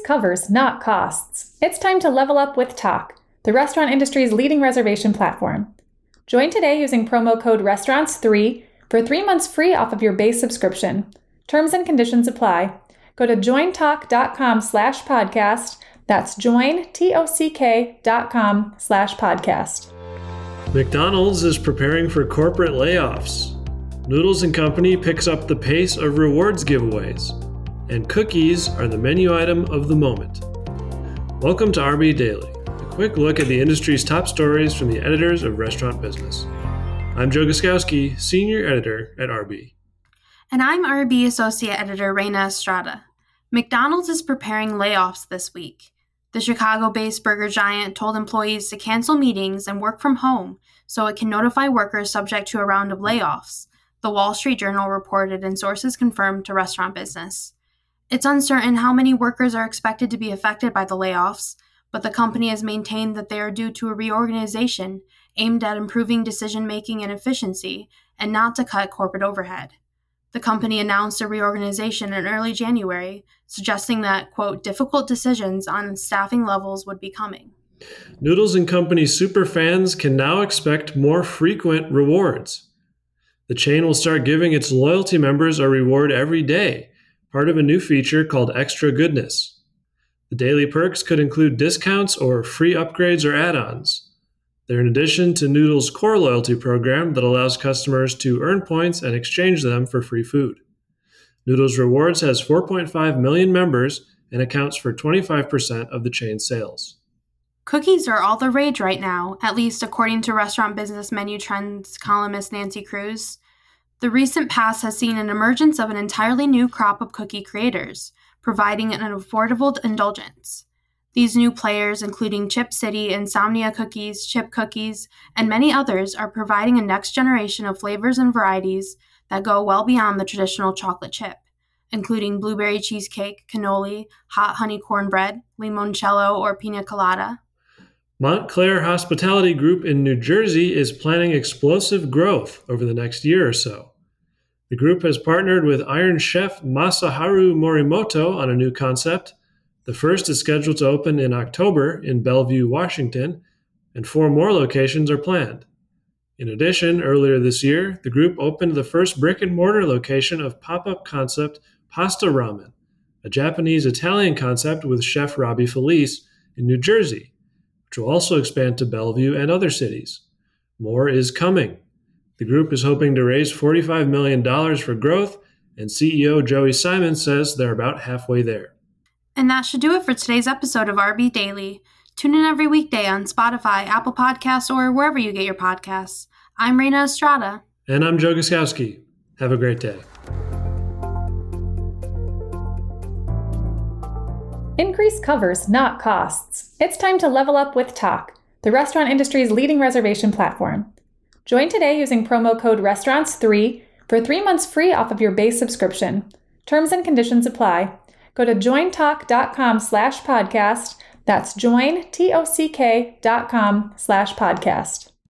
Covers, not costs. It's time to level up with Tock, the restaurant industry's leading reservation platform. Join today using promo code RESTAURANTS3 for three months free off of your base subscription. Terms and conditions apply. Go to jointock.com slash podcast. That's join, T-O-C-K dot com slash podcast. McDonald's is preparing for corporate layoffs. Noodles & Company picks up the pace of rewards giveaways. And cookies are the menu item of the moment. Welcome to RB Daily, a quick look at the industry's top stories from the editors of Restaurant Business. I'm Joe Guszkowski, Senior Editor at RB. And I'm RB Associate Editor Reyna Estrada. McDonald's is preparing layoffs this week. The Chicago based burger giant told employees to cancel meetings and work from home so it can notify workers subject to a round of layoffs, the Wall Street Journal reported and sources confirmed to restaurant business. It's uncertain how many workers are expected to be affected by the layoffs, but the company has maintained that they are due to a reorganization aimed at improving decision making and efficiency and not to cut corporate overhead. The company announced a reorganization in early January, suggesting that, quote, difficult decisions on staffing levels would be coming. Noodles and Company superfans can now expect more frequent rewards. The chain will start giving its loyalty members a reward every day, part of a new feature called Extra Goodness. The daily perks could include discounts or free upgrades or add ons. They're in addition to Noodle's core loyalty program that allows customers to earn points and exchange them for free food. Noodles Rewards has 4.5 million members and accounts for 25% of the chain's sales. Cookies are all the rage right now, at least according to restaurant business menu trends columnist Nancy Kruse. The recent past has seen an emergence of an entirely new crop of cookie creators, providing an affordable indulgence. These new players, including Chip City, Insomnia Cookies, Chip Cookies, and many others, are providing a next generation of flavors and varieties that go well beyond the traditional chocolate chip, including blueberry cheesecake, cannoli, hot honey cornbread, limoncello, or pina colada. Montclair Hospitality Group in New Jersey is planning explosive growth over the next year or so. The group has partnered with Iron Chef Masaharu Morimoto on a new concept the first is scheduled to open in October in Bellevue, Washington, and four more locations are planned. In addition, earlier this year, the group opened the first brick and mortar location of pop up concept Pasta Ramen, a Japanese Italian concept with chef Robbie Felice in New Jersey, which will also expand to Bellevue and other cities. More is coming. The group is hoping to raise $45 million for growth, and CEO Joey Simon says they're about halfway there. And that should do it for today's episode of RB Daily. Tune in every weekday on Spotify, Apple Podcasts, or wherever you get your podcasts. I'm Reyna Estrada. And I'm Joe Guszkowski. Have a great day. Increase covers, not costs. It's time to level up with Tock, the restaurant industry's leading reservation platform. Join today using promo code RESTAURANTS3 for three months free off of your base subscription. Terms and conditions apply. Go to jointock.com slash podcast. That's join, T-O-C-K dot com slash podcast.